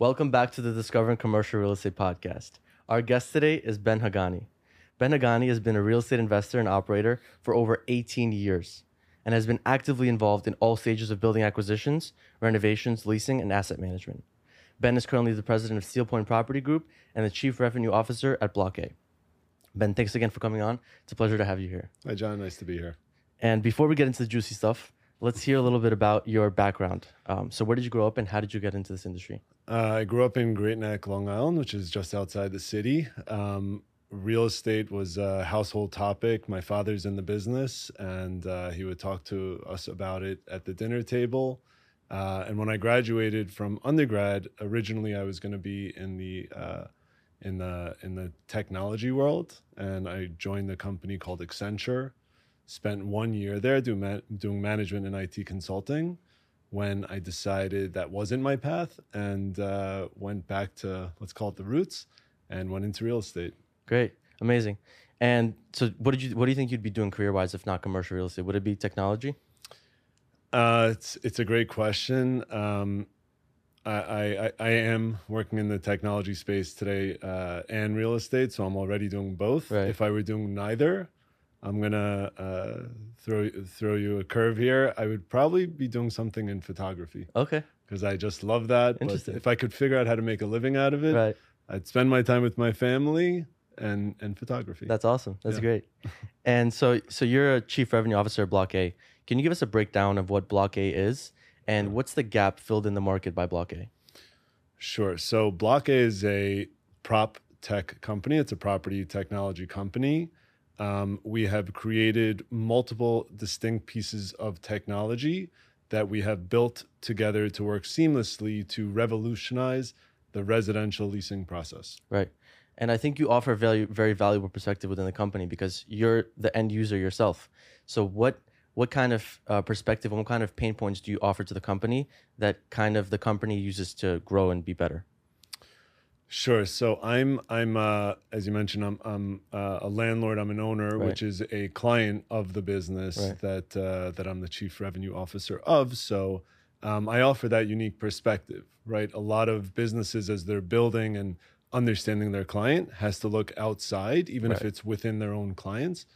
Welcome back to the Discovering Commercial Real Estate podcast. Our guest today is Ben Haghani. Ben Haghani has been a real estate investor and operator for over 18 years and has been actively involved in all stages of building acquisitions, renovations, leasing, and asset management. Ben is currently the president of Steelpoint Property Group and the chief revenue officer at Block A. Ben, thanks again for coming on. It's a pleasure to have you here. Hi, John. Nice to be here. And before we get into the juicy stuff, let's hear a little bit about your background. Um, so, where did you grow up and how did you get into this industry? Uh, I grew up in Great Neck, Long Island, which is just outside the city. Um, real estate was a household topic. My father's in the business, and uh, he would talk to us about it at the dinner table. Uh, and when I graduated from undergrad, originally I was going to be in the uh, in the in the technology world, and I joined a company called Accenture. Spent one year there doing ma- doing management and IT consulting. When I decided that wasn't my path, and uh, went back to let's call it the roots, and went into real estate. Great, amazing. And so, what did you what do you think you'd be doing career wise if not commercial real estate? Would it be technology? Uh, it's it's a great question. Um, I, I I am working in the technology space today uh, and real estate, so I'm already doing both. Right. If I were doing neither, I'm gonna uh, throw throw you a curve here. I would probably be doing something in photography Okay, because I just love that. But Interesting. if I could figure out how to make a living out of it, right. I'd spend my time with my family and and photography. That's awesome. That's Yeah. great. And so, so you're a chief revenue officer at Block A. Can you give us a breakdown of what Block A is and what's the gap filled in the market by Block A? Sure. So Block A is a prop tech company. It's a property technology company. Um, we have created multiple distinct pieces of technology that we have built together to work seamlessly to revolutionize the residential leasing process. Right. And I think you offer a very, very valuable perspective within the company because you're the end user yourself. So what what kind of uh, perspective and what kind of pain points do you offer to the company that kind of the company uses to grow and be better? Sure. So I'm I'm uh, as you mentioned I'm I'm uh, a landlord. I'm an owner, Right. which is a client of the business Right. that uh, that I'm the chief revenue officer of. So um, I offer that unique perspective. Right. A lot of businesses as they're building and understanding their client has to look outside, even if it's within their own clients.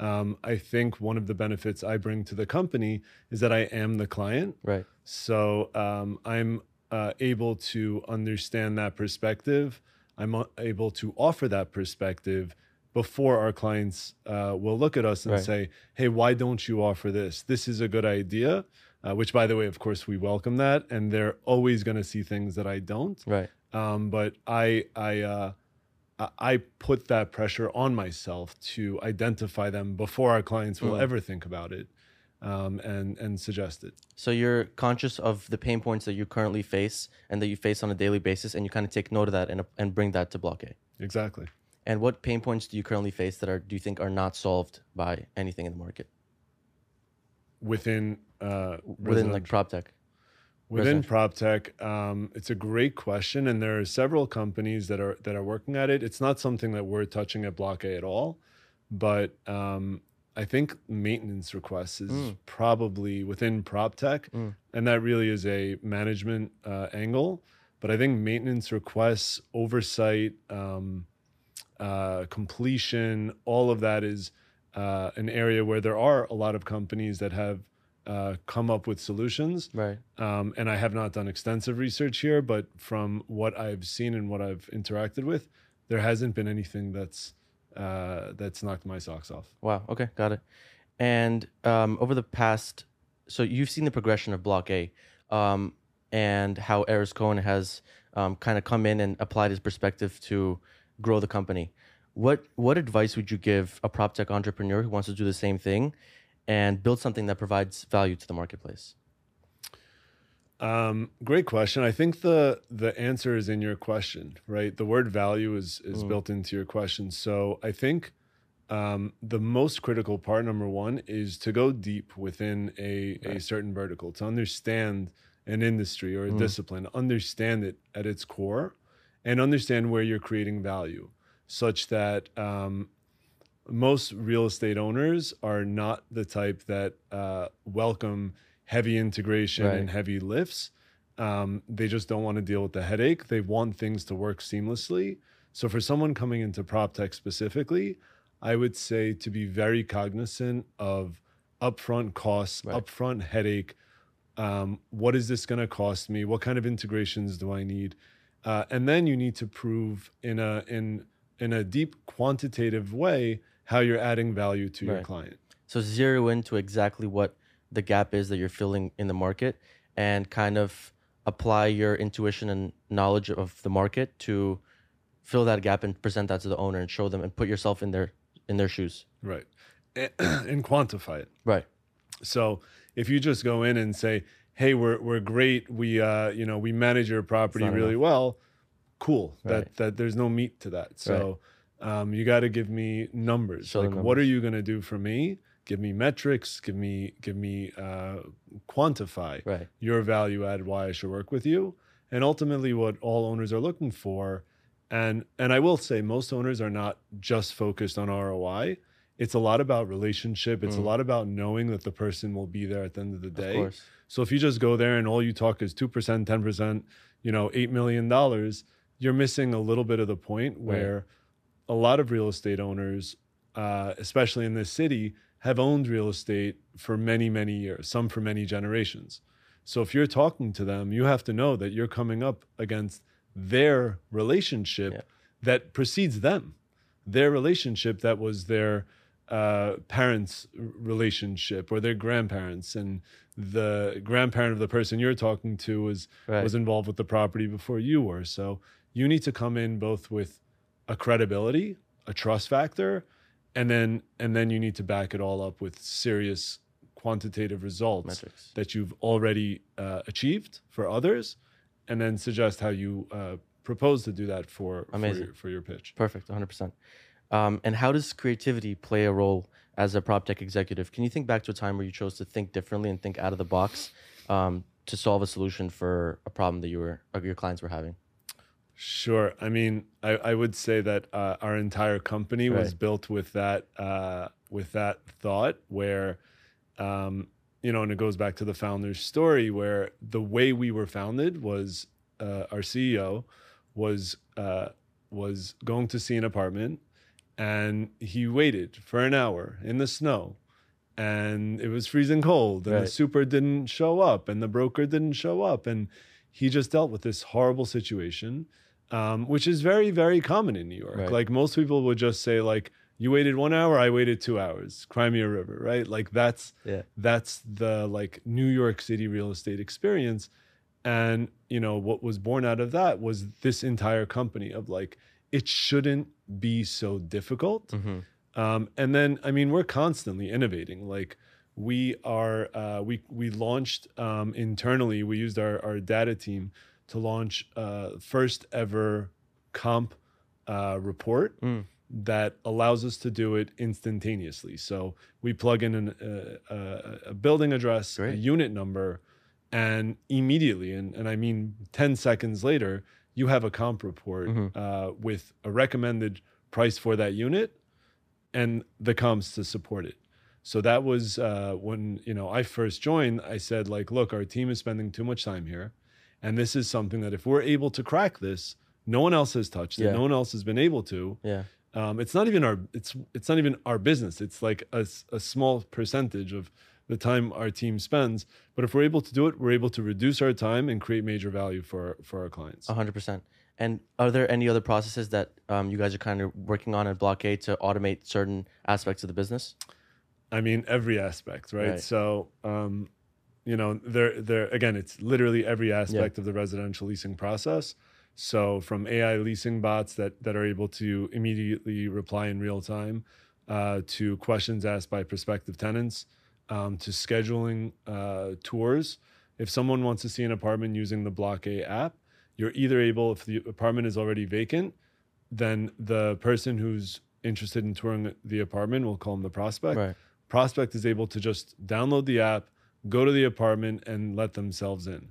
Um, I think one of the benefits I bring to the company is that I am the client. Right. So um, I'm uh, able to understand that perspective. I'm uh, able to offer that perspective before our clients uh, will look at us and Right. say, "Hey, why don't you offer this? This is a good idea." Uh, which, by the way, of course, we welcome that, and they're always going to see things that I don't. Right. Um, but I, I, uh, I- I put that pressure on myself to identify them before our clients will Mm. ever think about it, um, and and suggest it. So you're conscious of the pain points that you currently face and that you face on a daily basis, and you kind of take note of that and, and bring that to Block A. Exactly. And what pain points do you currently face that are do you think are not solved by anything in the market within uh, within like prop tech? within prop tech um, it's a great question and there are several companies that are that are working at it it's not something that we're touching at block a at all but um, i think maintenance requests is Mm. probably within prop tech Mm. and that really is a management uh, angle but i think maintenance requests oversight um, uh, completion all of that is uh, an area where there are a lot of companies that have uh, come up with solutions Right. um, and I have not done extensive research here, but from what I've seen and what I've interacted with, there hasn't been anything that's uh, that's knocked my socks off. Wow. Okay, got it. And um, over the past, so you've seen the progression of Block A, um, and how Eris Cohen has um, kind of come in and applied his perspective to grow the company. What what advice would you give a prop tech entrepreneur who wants to do the same thing and build something that provides value to the marketplace? Um, great question. I think the the answer is in your question, right? The word value is is Mm. built into your question. So I think um, the most critical part, number one, is to go deep within a, a certain vertical, to understand an industry or a Mm. discipline, understand it at its core, and understand where you're creating value, such that um, most real estate owners are not the type that uh, welcome heavy integration Right. and heavy lifts. Um, they just don't want to deal with the headache. They want things to work seamlessly. So for someone coming into prop tech specifically, I would say to be very cognizant of upfront costs, Right. upfront headache. Um, what is this going to cost me? What kind of integrations do I need? Uh, and then you need to prove in a in in a deep quantitative way how you're adding value to your client. So zero into exactly what the gap is that you're filling in the market and kind of apply your intuition and knowledge of the market to fill that gap and present that to the owner and show them and put yourself in their in their shoes. Right. and quantify it. Right. So if you just go in and say, "Hey, we're we're great. We uh, you know, we manage your property really well." Cool. Right. That that there's no meat to that. So um, you got to give me numbers. Show like the what are you going to do for me? Give me metrics, give me give me uh, quantify Right. your value add why I should work with you. And ultimately what all owners are looking for and and I will say most owners are not just focused on ROI. It's a lot about relationship. It's a Mm. lot about knowing that the person will be there at the end of the day. course. So if you just go there and all you talk is 2%, 10%, you know, 8 million dollars, you're missing a little bit of the point where a lot of real estate owners, uh, especially in this city, have owned real estate for many, many years, some for many generations. So if you're talking to them, you have to know that you're coming up against their relationship Yeah. that precedes them, their relationship that was their uh, parents' relationship or their grandparents, and the grandparent of the person you're talking to was Right. was involved with the property before you were. So you need to come in both with a credibility, a trust factor, and then and then you need to back it all up with serious quantitative results Metrics. that you've already uh, achieved for others, and then suggest how you uh, propose to do that for for your, for your pitch. Perfect, 100%. Um, and how does creativity play a role as a prop tech executive? Can you think back to a time where you chose to think differently and think out of the box um, to solve a solution for a problem that you were your clients were having? Sure. I mean, I, I would say that uh, our entire company was built with that uh, with that thought, where um, you know, and it goes back to the founder's story, where the way we were founded was uh, our CEO was uh, was going to see an apartment, and he waited for an hour in the snow. And it was freezing cold, and the super didn't show up, and the broker didn't show up, and he just dealt with this horrible situation um, which is very very common in new york Right. like most people would just say like you waited one hour i waited two hours crimea river right like that's Yeah. that's the like new york city real estate experience and you know what was born out of that was this entire company of like it shouldn't be so difficult Mm-hmm. um, and then I mean we're constantly innovating. Like we are, uh, we we launched um, internally. We used our our data team to launch uh, first ever comp uh, report Mm. that allows us to do it instantaneously. So we plug in an, uh, uh, a building address, a unit number, and immediately, and, and I mean 10 seconds later, you have a comp report Mhm. uh, with a recommended price for that unit and the comps to support it. So that was uh, when you know I first joined. I said like, look, our team is spending too much time here, and this is something that if we're able to crack this, no one else has touched it. Yeah. No one else has been able to. Yeah. Um, it's not even our it's it's not even our business. It's like a small percentage of the time our team spends. But if we're able to do it, we're able to reduce our time and create major value for for our clients. A hundred percent. And are there any other processes that um, you guys are kind of working on at Block A to automate certain aspects of the business? I mean, every aspect, right? Right. So, um, you know, there, there again, it's literally every aspect of the residential leasing process. So, from AI leasing bots that that are able to immediately reply in real time, uh, to questions asked by prospective tenants, um, to scheduling uh, tours. If someone wants to see an apartment using the Block A app, you're either able, if the apartment is already vacant, then the person who's interested in touring the apartment we'll call them the prospect Right. prospect is able to just download the app, go to the apartment, and let themselves in.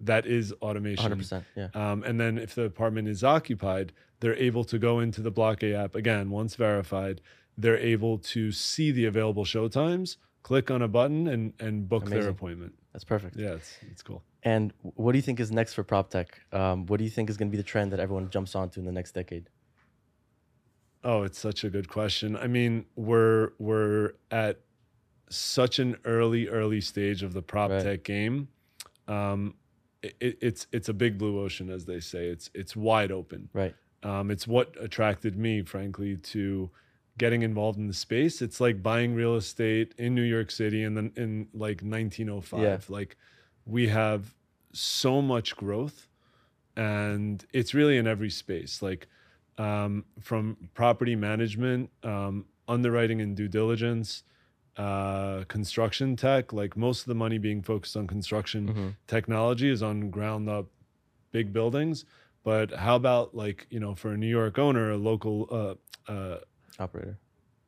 That is automation. hundred percent. Yeah. Um, and then if the apartment is occupied, they're able to go into the Block A app again. Once verified, they're able to see the available show times, click on a button, and and book their appointment. That's perfect. Yeah, it's it's cool. And what do you think is next for prop tech? Um, what do you think is going to be the trend that everyone jumps onto in the next decade? Oh, it's such a good question. I mean, we're we're at such an early early stage of the prop Right. tech game. Um, it, it's it's a big blue ocean, as they say. It's it's wide open. Right. Um, it's what attracted me, frankly, to getting involved in the space. It's like buying real estate in New York City in the, in like 1905. Yeah. Like we have so much growth, and it's really in every space. Like um, from property management, um, underwriting and due diligence, uh, construction tech. Like most of the money being focused on construction Mhm. technology is on ground up big buildings. But how about like you know for a New York owner, a local uh, uh, Operator.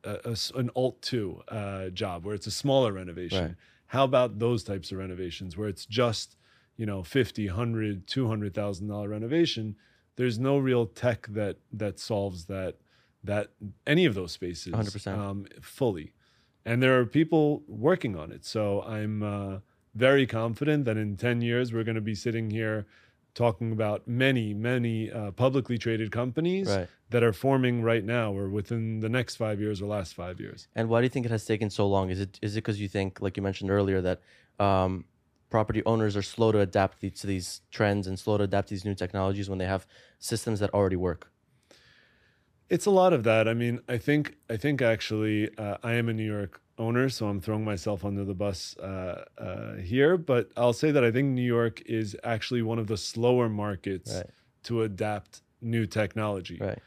a, a an alt two uh, job where it's a smaller renovation. Right. How about those types of renovations where it's just you know 50, 100, 200,000 dollar renovation? There's no real tech that that solves that that any of those spaces 100%. um, fully, and there are people working on it. So I'm uh, very confident that in ten years we're going to be sitting here talking about many, many uh, publicly traded companies Right. that are forming right now or within the next five years or last five years. And why do you think it has taken so long? Is it is it because you think, like you mentioned earlier, that um, property owners are slow to adapt to these trends and slow to adapt to these new technologies when they have systems that already work? It's a lot of that. I mean, I think I think actually uh, I am a New York owner, so I'm throwing myself under the bus uh, uh, here. But I'll say that I think New York is actually one of the slower markets Right. to adapt new technology. Right.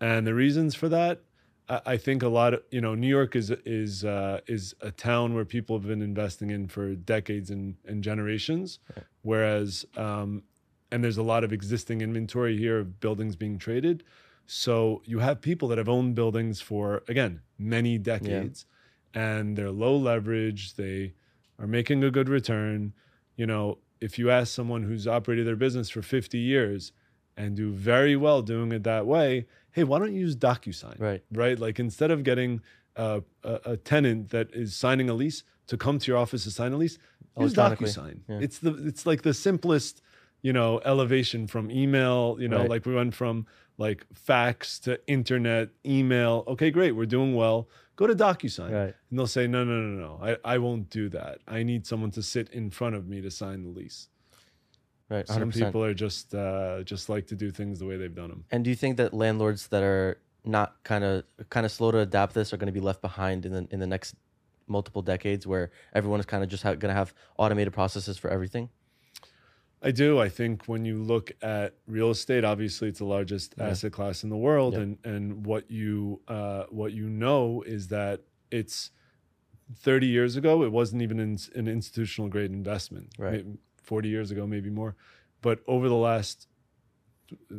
And the reasons for that, I, I think a lot of you know, New York is is uh, is a town where people have been investing in for decades and, and generations, Right. whereas um, and there's a lot of existing inventory here of buildings being traded. So you have people that have owned buildings for again many decades, and they're low leverage. They are making a good return. You know, if you ask someone who's operated their business for 50 years and do very well doing it that way, hey, why don't you use DocuSign? Right. Right. Like instead of getting uh, a, a tenant that is signing a lease to come to your office to sign a lease, use. DocuSign. Yeah. It's the it's like the simplest, you know, elevation from email. You know, Right. like we went from like fax to internet, email. Okay, great, we're doing well. Go to DocuSign. Right. And they'll say, no, no, no, no, I, I won't do that. I need someone to sit in front of me to sign the lease. Right. Some 100%. people are just uh, just like to do things the way they've done them. And do you think that landlords that are not kind of kind of slow to adapt this are going to be left behind in the in the next multiple decades, where everyone is kind of just ha- going to have automated processes for everything? I do. I think when you look at real estate, obviously it's the largest Yeah. asset class in the world, Yep. and and what you uh, what you know is that it's thirty years ago it wasn't even in, an institutional grade investment. Right. Maybe Forty years ago, maybe more, but over the last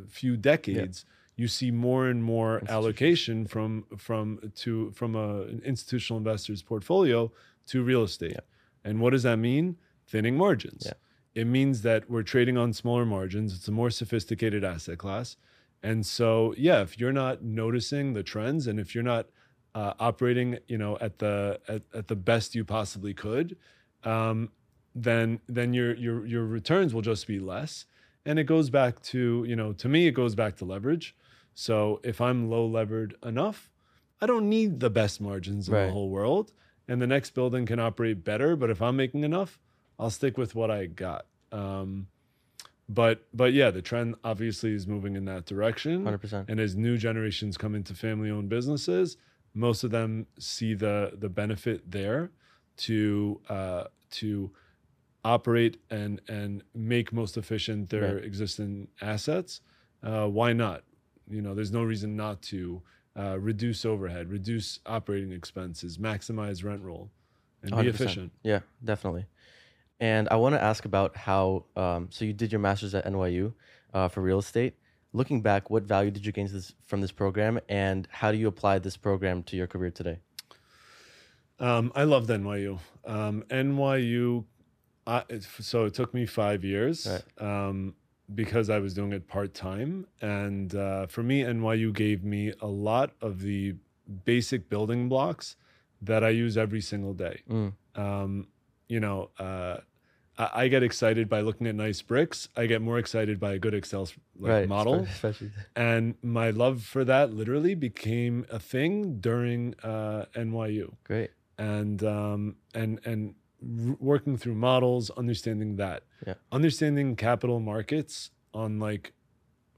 few decades. You see more and more allocation from from to from a, an institutional investor's portfolio to real estate, and what does that mean? Thinning margins Yeah. It means that we're trading on smaller margins. It's a more sophisticated asset class. And so, yeah, if you're not noticing the trends and if you're not uh, operating, you know, at the at, at the best you possibly could, um, then then your your your returns will just be less. And it goes back to, you know, to me, it goes back to leverage. So if I'm low levered enough, I don't need the best margins in Right. the whole world. And the next building can operate better. But if I'm making enough, I'll stick with what I got. Um, but but yeah, the trend obviously is moving in that direction. Hundred percent. And as new generations come into family-owned businesses, most of them see the the benefit there to uh, to operate and and make most efficient their Right. existing assets. Uh, why not? You know, there's no reason not to uh, reduce overhead, reduce operating expenses, maximize rent roll, and be 100%. efficient. Yeah, definitely. And I want to ask about how. Um, so you did your master's at NYU uh, for real estate. Looking back, what value did you gain this, from this program, and how do you apply this program to your career today? Um, I loved NYU. Um, NYU, I, so it took me five years Right. um, because I was doing it part time. And uh, for me, NYU gave me a lot of the basic building blocks that I use every single day. Mm. Um, you know, uh, I, I get excited by looking at nice bricks. I get more excited by a good Excel like, right. model. Especially. And my love for that literally became a thing during uh, NYU Great. and um, and and working through models, understanding that, Yeah. understanding capital markets on like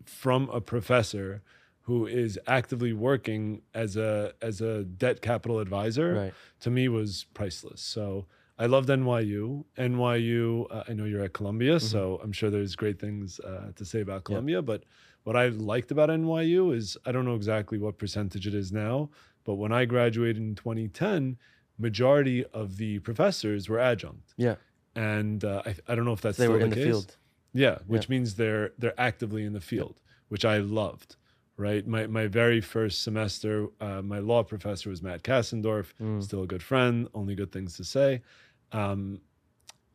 from a professor who is actively working as a as a debt capital advisor Right. to me was priceless. So I loved NYU. NYU, uh, I know you're at Columbia, so I'm sure there's great things uh, to say about Columbia. But what I liked about NYU is I don't know exactly what percentage it is now, but when I graduated in 2010, majority of the professors were adjunct, Yeah. and uh, I, I don't know if that's they still were in the case. field. Yeah, which means they're they're actively in the field, which I loved. Right, my my very first semester, uh, my law professor was Matt Kassendorf, Mm. still a good friend, only good things to say. Um,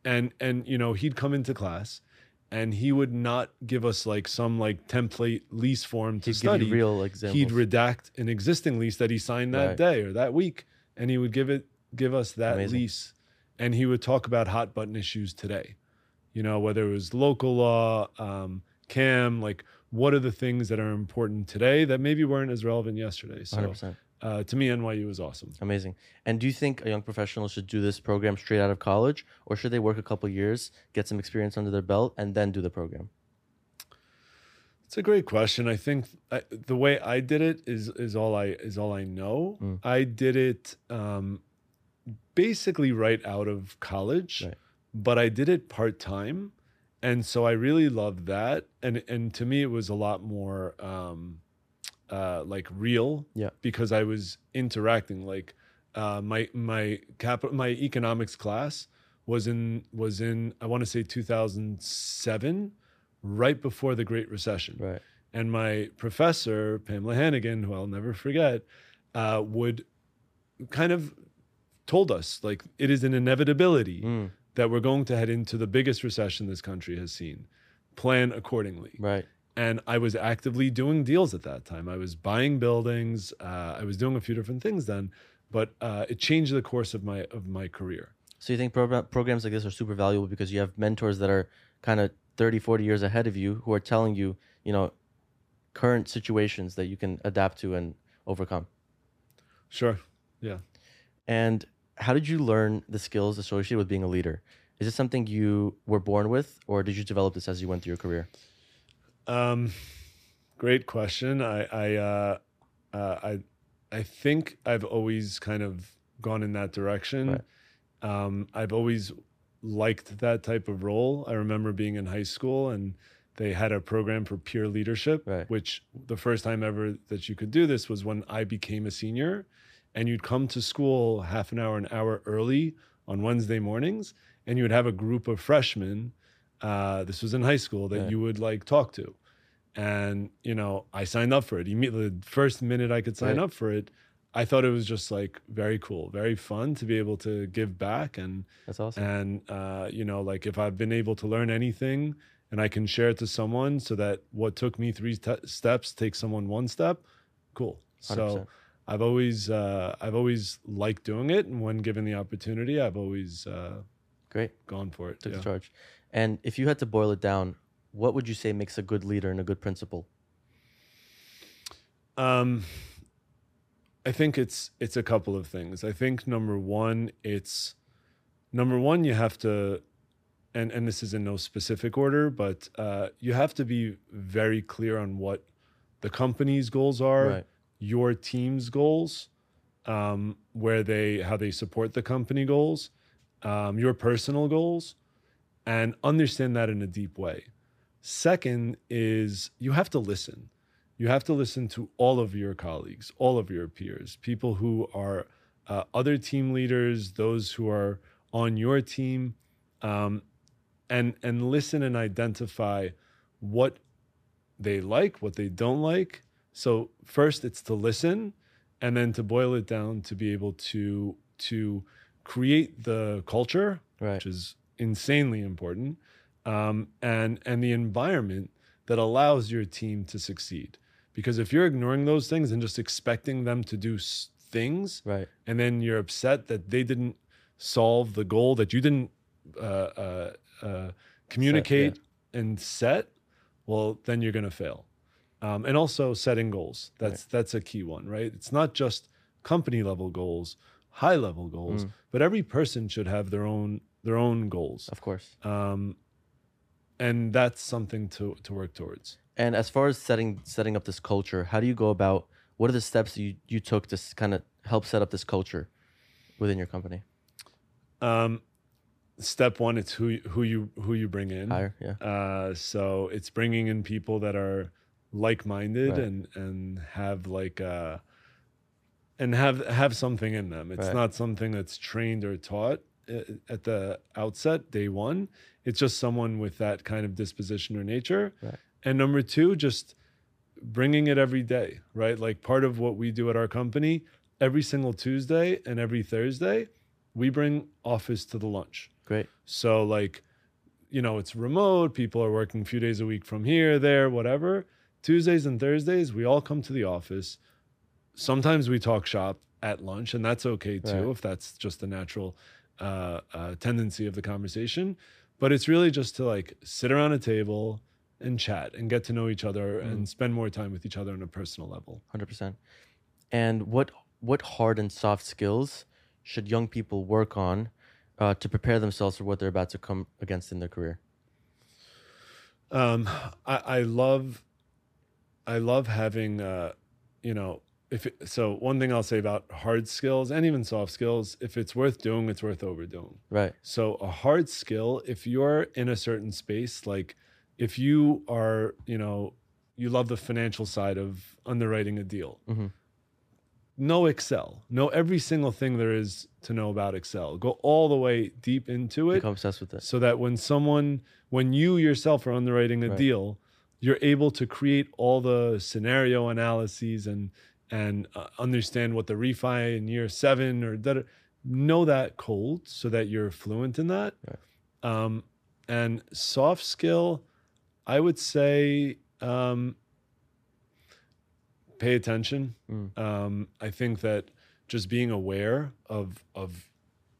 and and you know he'd come into class, and he would not give us like some like template lease form to He'd study. give real examples. he'd redact an existing lease that he signed that Right. day or that week, and he would give it give us that Amazing. lease, and he would talk about hot button issues today you know whether it was local law um, cam like what are the things that are important today that maybe weren't as relevant yesterday so 100%. uh, to me nyu was awesome Amazing. And do you think a young professional should do this program straight out of college, or should they work a couple years, get some experience under their belt, and then do the program? it's a great question i think I, the way i did it is is all i is all i know Mm. i did it um, basically right out of college Right. but i did it part-time and so i really loved that and and to me it was a lot more um uh like real Yeah. because i was interacting like uh my my capital my economics class was in was in i want to say 2007 right before the great recession Right. and my professor pamela hannigan who i'll never forget uh, would kind of told us like it is an inevitability Mm, that we're going to head into the biggest recession this country has seen. Plan accordingly. right. And I was actively doing deals at that time. I was buying buildings. Uh, I was doing a few different things then, but uh, it changed the course of my of my career. So you think program, programs like this are super valuable because you have mentors that are kind of 30, 40 years ahead of you who are telling you, you know, current situations that you can adapt to and overcome. Sure. Yeah. And how did you learn the skills associated with being a leader? Is this something you were born with, or did you develop this as you went through your career? Um, great question. I I uh, uh, I I think I've always kind of gone in that direction. Right. Um, I've always liked that type of role. I remember being in high school and they had a program for peer leadership, Right. which the first time ever that you could do this was when I became a senior. And you'd come to school half an hour, an hour early on Wednesday mornings, and you would have a group of freshmen. Uh, this was in high school that Yeah. you would like talk to. And, you know, I signed up for it. Immediately, the first minute I could sign Right. up for it, I thought it was just like very cool, very fun to be able to give back and That's awesome. and uh, you know like if I've been able to learn anything and I can share it to someone so that what took me three te- steps takes someone one step, cool. So 100%. I've always uh, I've always liked doing it, and when given the opportunity, I've always uh, Great. gone for it. Took yeah. the charge. And if you had to boil it down, what would you say makes a good leader and a good principal? Um, I think it's it's a couple of things. I think number one, it's number one, you have to, and and this is in no specific order, but uh, you have to be very clear on what the company's goals are, Right. Your team's goals, um, where they how they support the company goals, um, your personal goals, and understand that in a deep way. Second is you have to listen. You have to listen to all of your colleagues, all of your peers, people who are uh, other team leaders, those who are on your team, um, and and listen and identify what they like, what they don't like. So first, it's to listen, and then to boil it down to be able to to create the culture Right. which is insanely important, um, and and the environment that allows your team to succeed. Because if you're ignoring those things and just expecting them to do s- things, Right. and then you're upset that they didn't solve the goal that you didn't uh, uh, uh, communicate and set, well, then you're going to fail. Um, and also setting goals. That's that's a key one, right? It's not just company level goals, high level goals, Mm. but every person should have their own their own goals, Of course. um, and that's something to to work towards. And as far as setting setting up this culture, how do you go about? What are the steps you you took to kind of help set up this culture within your company? Um, step one, it's who you- who you who you bring in. Hire, yeah, Uh, so it's bringing in people that are like-minded Right. and and have like uh and have have something in them. It's Right. not something that's trained or taught uh, at the outset, day one. It's just someone with that kind of disposition or nature. Right. And number two, just bringing it every day, right? Like part of what we do at our company, every single Tuesday and every Thursday, we bring office to the lunch. great. So like, you know, it's remote. People are working a few days a week from here, there, whatever. Tuesdays and Thursdays, we all come to the office. Sometimes we talk shop at lunch, and that's okay too Right. if that's just the natural uh, uh, tendency of the conversation. But it's really just to like sit around a table and chat and get to know each other and spend more time with each other on a personal level. Hundred percent. And what what hard and soft skills should young people work on uh, to prepare themselves for what they're about to come against in their career? Um, I, I love, I love having, uh, you know, if it, so. One thing I'll say about hard skills and even soft skills, if it's worth doing, it's worth overdoing. Right. So a hard skill, if you're in a certain space, like if you are, you know, you love the financial side of underwriting a deal. Mhm. Know Excel. Know every single thing there is to know about Excel. Go all the way deep into it Become obsessed with it. so that when someone when you yourself are underwriting a Right. deal you're able to create all the scenario analyses and and uh, understand what the refi in year seven or that know that cold so that you're fluent in that Right. um, and soft skill i would say um, pay attention Mm. um, i think that just being aware of of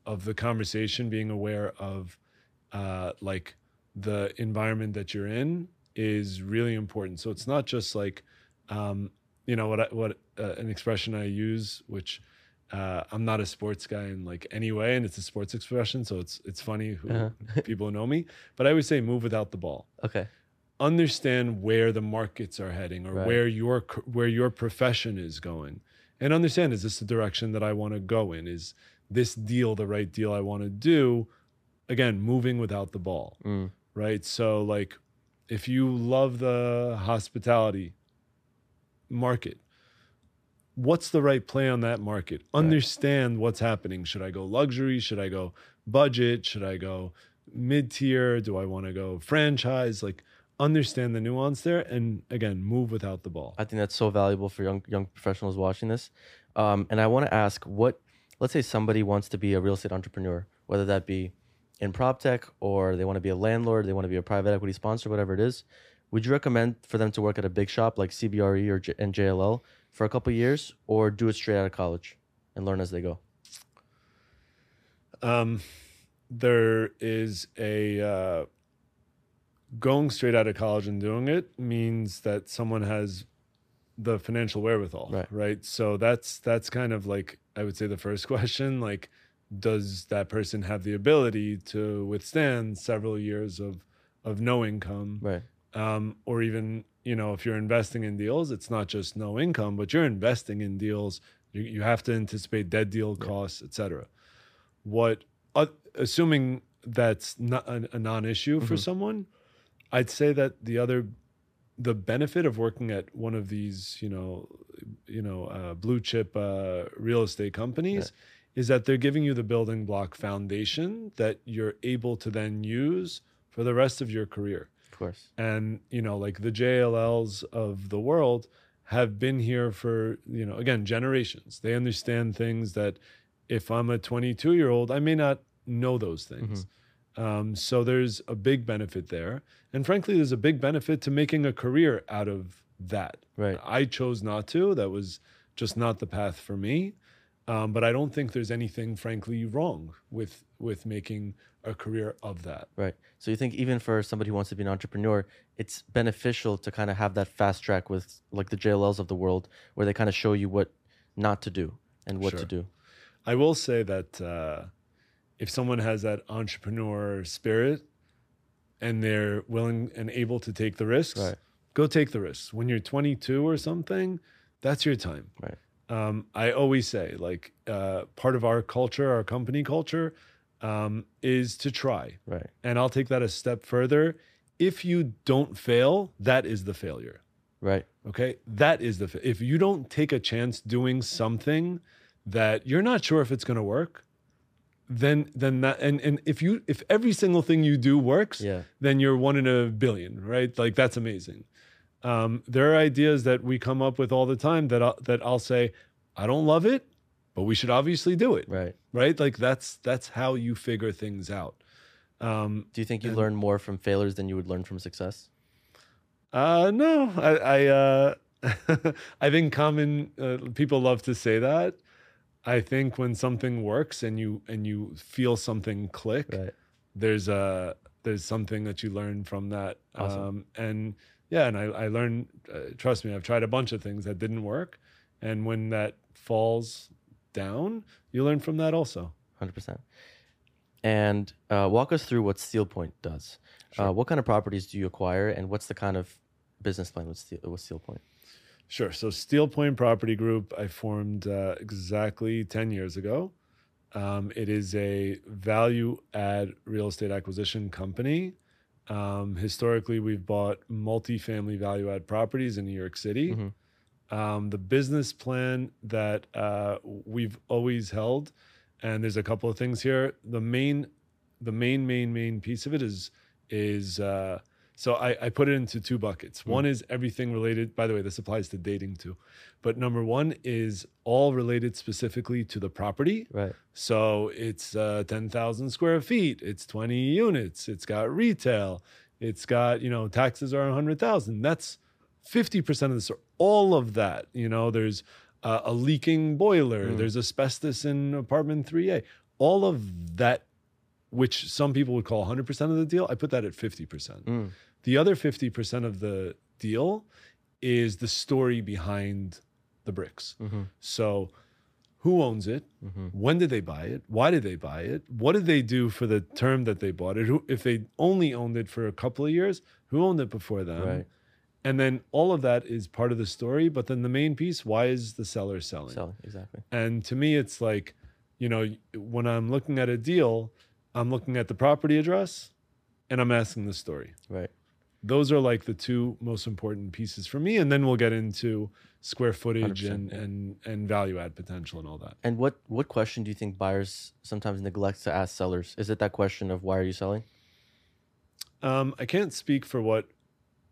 of the conversation being aware of uh, like the environment that you're in is really important so it's not just like um, you know what I, what uh, an expression i use which uh, i'm not a sports guy in like any way and it's a sports expression so it's it's funny who Uh-huh. people who know me but i always say move without the ball Okay. understand where the markets are heading or Right. where your where your profession is going and understand is this the direction that i want to go in is this deal the right deal i want to do again moving without the ball Mm. right so like if you love the hospitality market what's the right play on that market? Understand what's happening. Should i go luxury? Should i go budget? Should i go mid tier do i want to go franchise? Like understand the nuance there and again move without the ball. I think that's so valuable for young young professionals watching this. Um, and I want to ask, what? Let's say somebody wants to be a real estate entrepreneur, whether that be in prop tech or they want to be a landlord, they want to be a private equity sponsor, whatever it is. Would you recommend for them to work at a big shop like CBRE or J- and JLL for a couple years, or do it straight out of college and learn as they go? um there is a uh going straight out of college and doing it means that someone has the financial wherewithal Right. right so that's that's kind of like i would say the first question like does that person have the ability to withstand several years of of no income? Right. um, or even you know if you're investing in deals it's not just no income but you're investing in deals. You, you have to anticipate dead deal costs etc what uh, assuming that's not a, a non-issue for Mhm. someone i'd say that the other the benefit of working at one of these you know you know uh, blue chip uh, real estate companies is that they're giving you the building block foundation that you're able to then use for the rest of your career. Of course. and you know like the JLLs of the world have been here for you know again generations. They understand things that if I'm a 22 year old I may not know those things. Um, so there's a big benefit there. And frankly there's a big benefit to making a career out of that. Right. I chose not to. That was just not the path for me Um, but I don't think there's anything, frankly, wrong with with making a career of that. Right. So you think even for somebody who wants to be an entrepreneur, it's beneficial to kind of have that fast track with like the JLLs of the world, where they kind of show you what not to do and what Sure. to do. I will say that uh, if someone has that entrepreneur spirit and they're willing and able to take the risks, Right. go take the risks. When you're 22 or something, that's your time. Right. Um, I always say, like, uh, part of our culture, our company culture, um, is to try. Right. And I'll take that a step further. If you don't fail, that is the failure. Right. Okay. That is the, fa- if you don't take a chance doing something that you're not sure if it's going to work, then, then that, and, and if you, if every single thing you do works, Yeah. then you're one in a billion, right? Like that's amazing. Um, there are ideas that we come up with all the time that I'll, that I'll say, I don't love it, but we should obviously do it, Right. right? Like that's, that's how you figure things out. Um, Do you think you And- learn more from failures than you would learn from success? Uh, no, I, I, uh, I think common uh, people love to say that. I think when something works and you and you feel something click, Right. there's a there's something that you learn from that. Awesome. Um, and yeah, and I I learned. Uh, trust me, I've tried a bunch of things that didn't work, and when that falls down, you learn from that also. Hundred percent. And uh, walk us through what Steelpoint does. Uh, Sure. what kind of properties do you acquire, and what's the kind of business plan with Steel, with Steelpoint? Sure. So Steelpoint Property Group, I formed uh, exactly 10 years ago. Um, it is a value add real estate acquisition company. Um, historically, we've bought multifamily value add properties in New York City. Mhm. Um, the business plan that uh, we've always held, and there's a couple of things here. The main, the main, main, main piece of it is is uh, so I, I put it into two buckets. One is everything related. By the way, this applies to dating too, but number one is all related specifically to the property. Right. So it's uh, 10,000 square feet. It's 20 units. It's got retail. It's got, you know, taxes are 100,000. That's 50% of the store. All of that, you know, there's uh, a leaking boiler. Mm. There's asbestos in apartment 3A. All of that, which some people would call 100% of the deal, I put that at 50%. Mm. The other 50% of the deal is the story behind the bricks. Mm-hmm. So, who owns it? Mm-hmm. When did they buy it? Why did they buy it? What did they do for the term that they bought it? Who, if they only owned it for a couple of years, who owned it before them? Right. And then all of that is part of the story. But then the main piece, why is the seller selling? Selling exactly. And to me, it's like, you know, when I'm looking at a deal, I'm looking at the property address and I'm asking the story. Right. Those are like the two most important pieces for me. And then we'll get into square footage and, yeah. and, and value add potential and all that. And what what question do you think buyers sometimes neglect to ask sellers? Is it that question of why are you selling? Um, I can't speak for what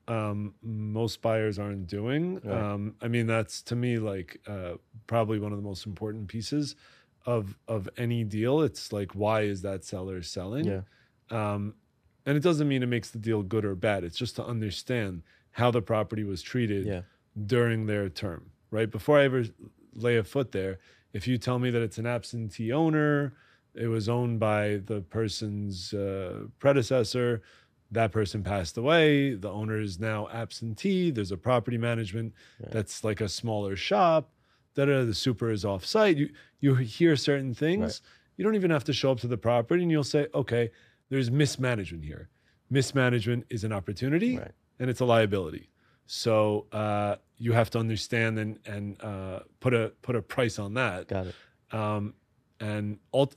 um, most buyers aren't doing. Right. Um, I mean, that's to me like uh, probably one of the most important pieces of of any deal. It's like why is that seller selling? Yeah. And it doesn't mean it makes the deal good or bad. It's just to understand how the property was treated Yeah. during their term, right? Before I ever lay a foot there, if you tell me that it's an absentee owner, it was owned by the person's uh, predecessor, that person passed away, the owner is now absentee, there's a property management that's like a smaller shop, da, the super is off site. You you hear certain things. Right. You don't even have to show up to the property and you'll say, okay, there's mismanagement here. Mismanagement is an opportunity Right. and it's a liability. So uh, you have to understand and and uh, put a put a price on that. Got it. Um, and ult-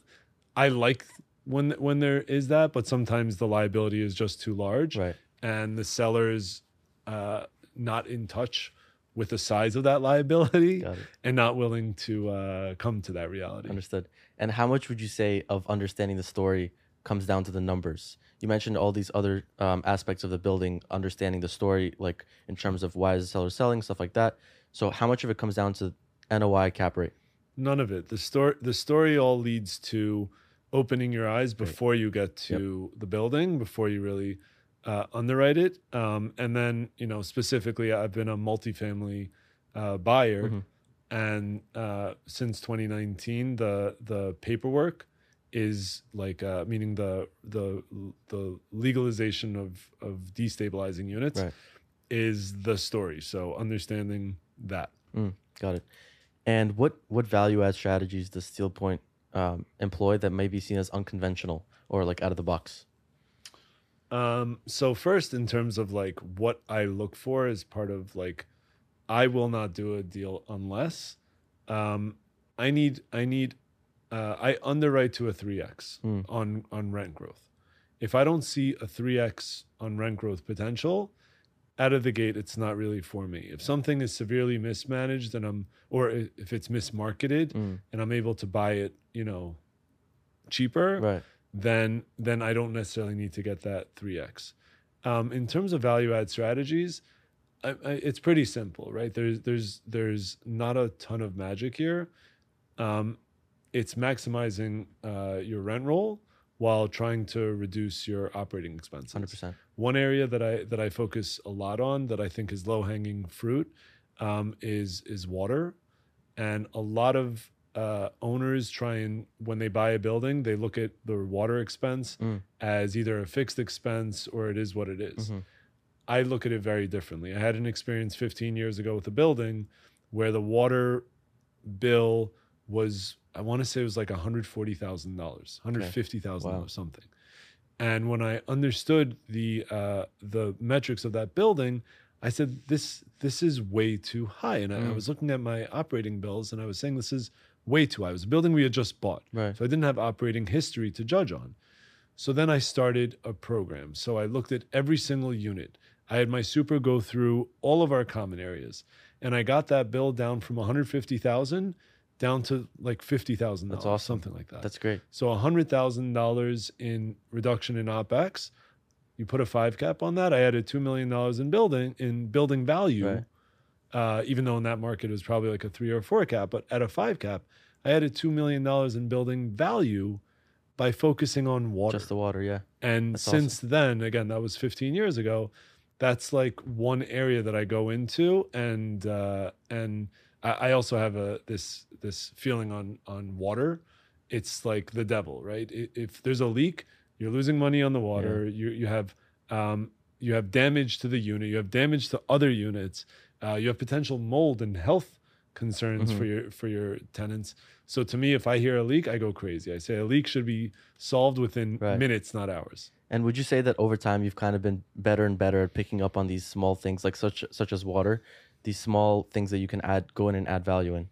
I like when when there is that, but sometimes the liability is just too large, Right. and the seller is uh, not in touch with the size of that liability and not willing to uh, come to that reality. Understood. And how much would you say of understanding the story comes down to the numbers? You mentioned all these other um, aspects of the building, understanding the story, like in terms of why is the seller selling, stuff like that. So how much of it comes down to NOI cap rate? None of it. The story the story all leads to opening your eyes before you get to the building, before you really uh, underwrite it. Um, and then, you know, specifically, I've been a multifamily uh, buyer, Mhm. and uh, since 2019, the the paperwork is like uh, meaning the the the legalization of of destabilizing units Right. is the story. So understanding that. Mm, got it. And what what value add strategies does Steelpoint um, employ that may be seen as unconventional or like out of the box? Um, so first, in terms of like what I look for as part of like, I will not do a deal unless, um, I need I need, uh, I underwrite to a three x Hmm. on on rent growth. If I don't see a three x on rent growth potential, out of the gate, it's not really for me. If something is severely mismanaged and I'm, or if it's mismarketed Mm, and I'm able to buy it, you know, cheaper, right. then then I don't necessarily need to get that 3x. Um, in terms of value add strategies, I, I, it's pretty simple, right? There's there's there's not a ton of magic here. Um, it's maximizing uh, your rent roll while trying to reduce your operating expenses Hundred percent. one area that I that I focus a lot on that I think is low hanging fruit um, is is water, and a lot of uh, owners try and when they buy a building they look at the water expense Mm. as either a fixed expense or it is what it is. Mhm. I look at it very differently. I had an experience 15 years ago with a building where the water bill was I want to say it was like $140,000, $150,000 Wow. something. And when I understood the uh, the metrics of that building, I said this this is way too high. And I, I Mm. was looking at my operating bills and I was saying this is way too high. It was a building we had just bought. Right. So I didn't have operating history to judge on. So then I started a program. So I looked at every single unit. I had my super go through all of our common areas, and I got that bill down from 150,000 down to like $50,000. That's awesome. Something like that. That's great. so $100,000 in reduction in OpEx. You put a five cap on that. I added $2 million in building in building value. Right. Uh, even though in that market it was probably like a three or four cap, but at a five cap, I added $2 million in building value by focusing on water. Just the water. Yeah. And That's since then, again, that was 15 years ago. That's like one area that I go into, and uh, and I, I also have a this this feeling on on water. It's like the devil, right? If there's a leak, you're losing money on the water. You you have um, you have damage to the unit. You have damage to other units. Uh, you have potential mold and health concerns for your for your tenants. So to me, if I hear a leak, I go crazy. I say a leak should be solved within Right. minutes, not hours. And would you say that over time you've kind of been better and better at picking up on these small things, like such such as water, these small things that you can add, go in and add value in?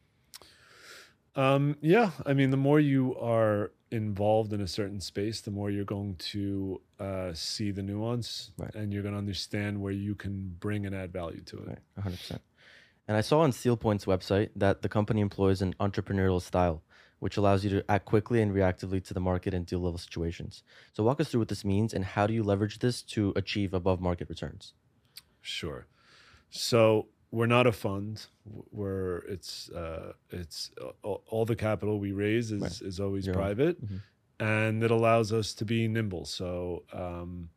Um, yeah, I mean, the more you are involved in a certain space, the more you're going to uh, see the nuance, Right. and you're going to understand where you can bring and add value to it. 100%. And I saw on Steelpoint's website that the company employs an entrepreneurial style, which allows you to act quickly and reactively to the market and deal level situations. So walk us through what this means and how do you leverage this to achieve above market returns? Sure. So we're not a fund. We're it's uh, it's all, all the capital we raise is Right. is always own. private, Mhm. and it allows us to be nimble. So. Um,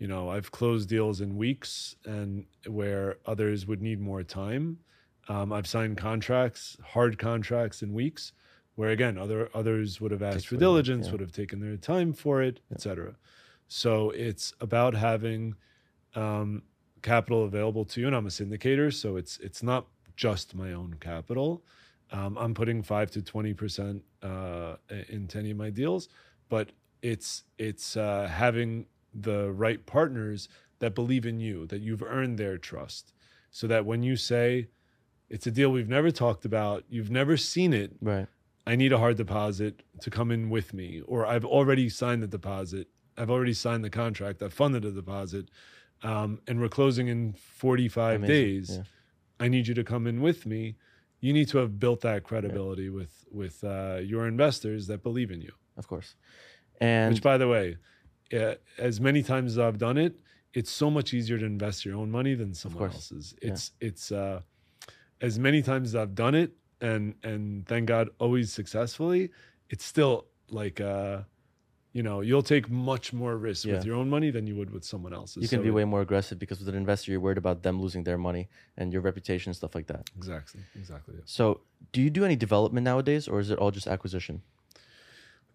you know, I've closed deals in weeks, and where others would need more time. Um, I've signed contracts, hard contracts in weeks, where again, other others would have asked Takes for diligence, yeah. would have taken their time for it, etc. So it's about having um, capital available to you, and I'm a syndicator, so it's it's not just my own capital. Um, I'm putting five to twenty percent uh, into any of my deals, but it's it's uh, having the right partners that believe in you, that you've earned their trust, so that when you say it's a deal we've never talked about, you've never seen it, Right. I need a hard deposit to come in with me, or I've already signed the deposit. I've already signed the contract. I've funded the deposit, um, and we're closing in 45 Amazing, days. yeah. I need you to come in with me. You need to have built that credibility with with uh, your investors that believe in you. Of course. And Which, by the way, uh, as many times as I've done it, it's so much easier to invest your own money than someone else's. Yeah. It's it's uh, as many times as I've done it, and and thank God always successfully. It's still like uh, you know, you'll take much more risk Yeah. with your own money than you would with someone else's. you can So be way more aggressive because with an investor, you're worried about them losing their money and your reputation and stuff like that. exactly exactly. Yeah. So Do you do any development nowadays, or is it all just acquisition?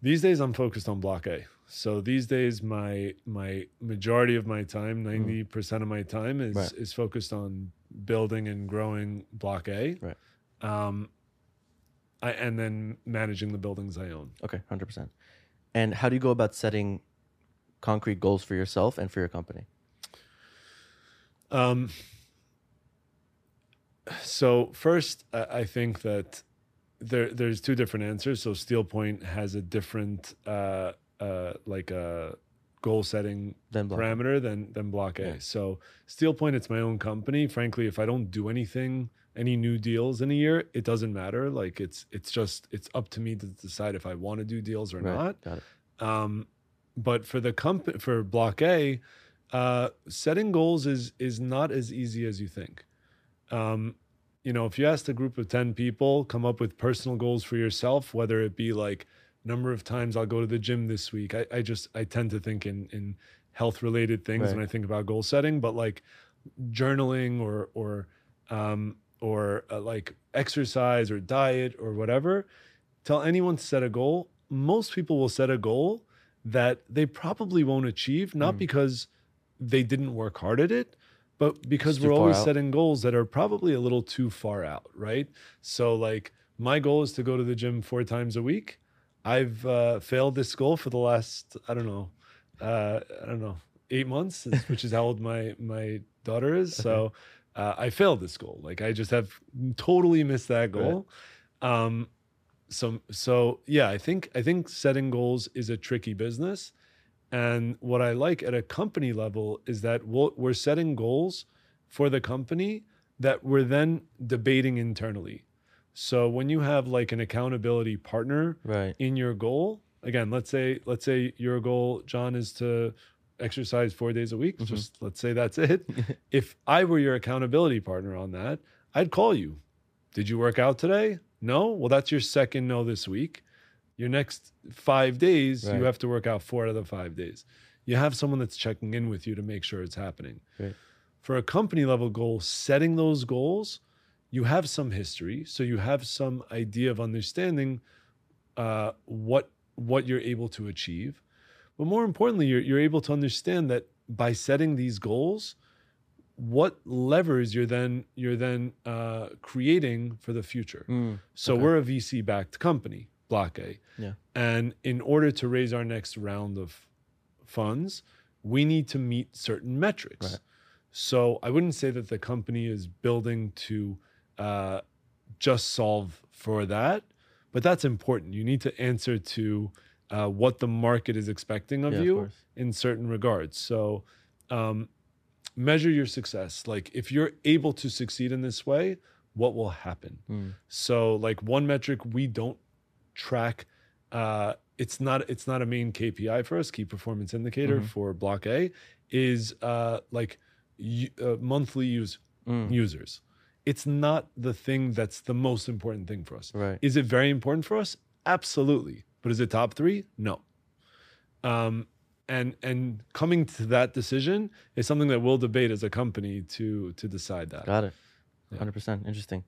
These days, I'm focused on Block A. So these days, my my majority of my time, ninety percent of my time, is. Right. is focused on building and growing Block A. Right. Um, I, and then managing the buildings I own. Okay, hundred percent. And how do you go about setting concrete goals for yourself and for your company? Um, so first, I, think that there there's two different answers. So Steelpoint has a different uh, uh, like a goal setting Then parameter than than Block A. Yeah. So Steelpoint, it's my own company. Frankly, if I don't do anything, any new deals in a year, it doesn't matter. Like it's it's just it's up to me to decide if I want to do deals or Right. not. Got it. Um, but for the company for Block A, uh, setting goals is is not as easy as you think. Um, you know, if you asked a group of ten people, come up with personal goals for yourself, whether it be like number of times I'll go to the gym this week. I, I just I tend to think in in health related things when I think about goal setting, but like journaling or or um, or uh, like exercise or diet or whatever. Tell anyone to set a goal. Most people will set a goal that they probably won't achieve, not Mm. because they didn't work hard at it, but because we're always out. setting goals that are probably a little too far out, right? So, like, my goal is to go to the gym four times a week. I've uh, failed this goal for the last, I don't know, uh, I don't know, eight months, which is how old my my daughter is. So, uh, I failed this goal. Like, I just have totally missed that goal. Um, so so yeah, I think I think setting goals is a tricky business. And what I like at a company level is that we'll, we're setting goals for the company that we're then debating internally. So when you have like an accountability partner Right. in your goal, again, let's say let's say your goal, John, is to exercise four days a week. Mhm. Just let's say that's it. if I were your accountability partner on that, I'd call you. Did you work out today? No. Well, that's your second no this week. Your next five days, Right. you have to work out four out of the five days. You have someone that's checking in with you to make sure it's happening. Great. For a company level goal, setting those goals, you have some history, so you have some idea of understanding uh, what what you're able to achieve. But more importantly, you're you're able to understand that by setting these goals, what levers you're then you're then uh, creating for the future. Mm, So Okay. we're a VC backed company, Block A. Yeah. And in order to raise our next round of funds, we need to meet certain metrics. Right. So I wouldn't say that the company is building to uh, just solve for that, but that's important. You need to answer to uh, what the market is expecting of yeah, you Of in certain regards. So, um, measure your success. Like, if you're able to succeed in this way, what will happen? Mm, So, like one metric we don't track. Uh, it's not it's not a main KPI for us. Key performance indicator Mhm. for Block A is uh, like u- uh, monthly use mm, users. It's not the thing that's the most important thing for us. right. Is it very important for us? Absolutely. But is it top three? No. Um, and and coming to that decision is something that we'll debate as a company to to decide that. Got it. Yeah. Hundred percent. Interesting.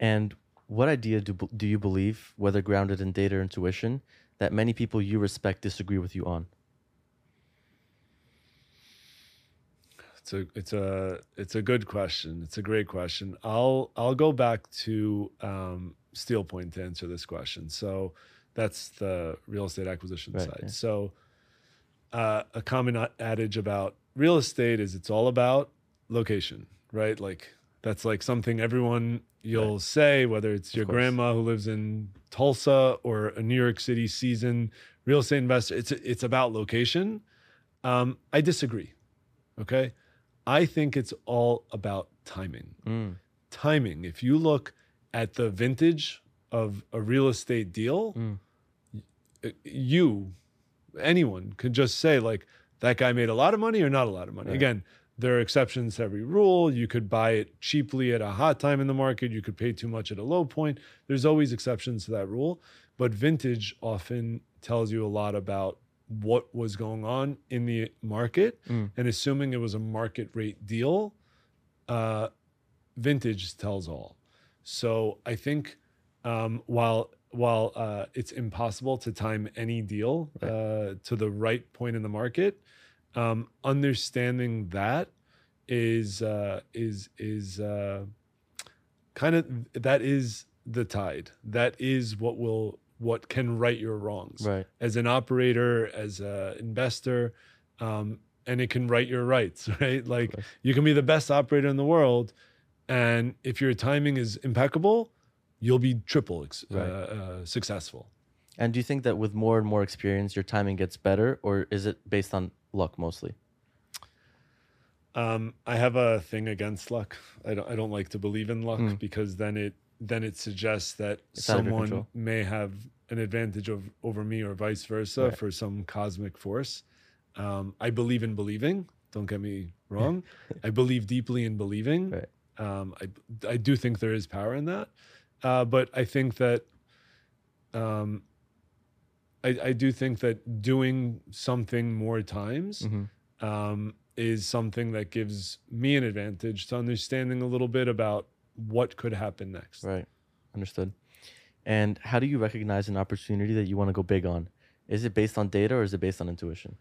And what idea do do you believe, whether grounded in data or intuition, that many people you respect disagree with you on? It's a it's a it's a good question. It's a great question. I'll I'll go back to um, Steelpoint to answer this question. So that's the real estate acquisition Right, side. yeah. So uh, a common adage about real estate is it's all about location, right? Like that's like something everyone you'll say, whether it's Of your course. grandma who lives in Tulsa or a New York City seasoned real estate investor. It's it's about location. Um, I disagree. Okay. I think it's all about timing. Mm, Timing. If you look at the vintage of a real estate deal, Mm. you, anyone could just say, like, that guy made a lot of money or not a lot of money. Right. Again, there are exceptions to every rule. You could buy it cheaply at a hot time in the market, you could pay too much at a low point. There's always exceptions to that rule. But vintage often tells you a lot about what was going on in the market Mm. and assuming it was a market rate deal uh vintage tells all so i think um, while while uh, it's impossible to time any deal Right. uh, to the right point in the market, um, understanding that is uh, is is uh, kind of that is the tide. That is what will what can right your wrongs Right. as an operator, as an investor, um, and it can right your rights, right? Like course. you can be the best operator in the world, and if your timing is impeccable, you'll be triple ex- Right. uh, uh, successful. And do you think that with more and more experience, your timing gets better, or is it based on luck mostly? Um, I have a thing against luck. I don't. I don't like to believe in luck Mm. because then it then it suggests that It's out of your someone may have an advantage of, over me or vice versa Right. for some cosmic force. Um, I believe in believing. Don't get me wrong. I believe deeply in believing. Right. Um, I I do think there is power in that, uh, but I think that um, I, I do think that doing something more times hmm um, is something that gives me an advantage to understanding a little bit about what could happen next. Right. Understood. And how do you recognize an opportunity that you want to go big on? Is it based on data or is it based on intuition?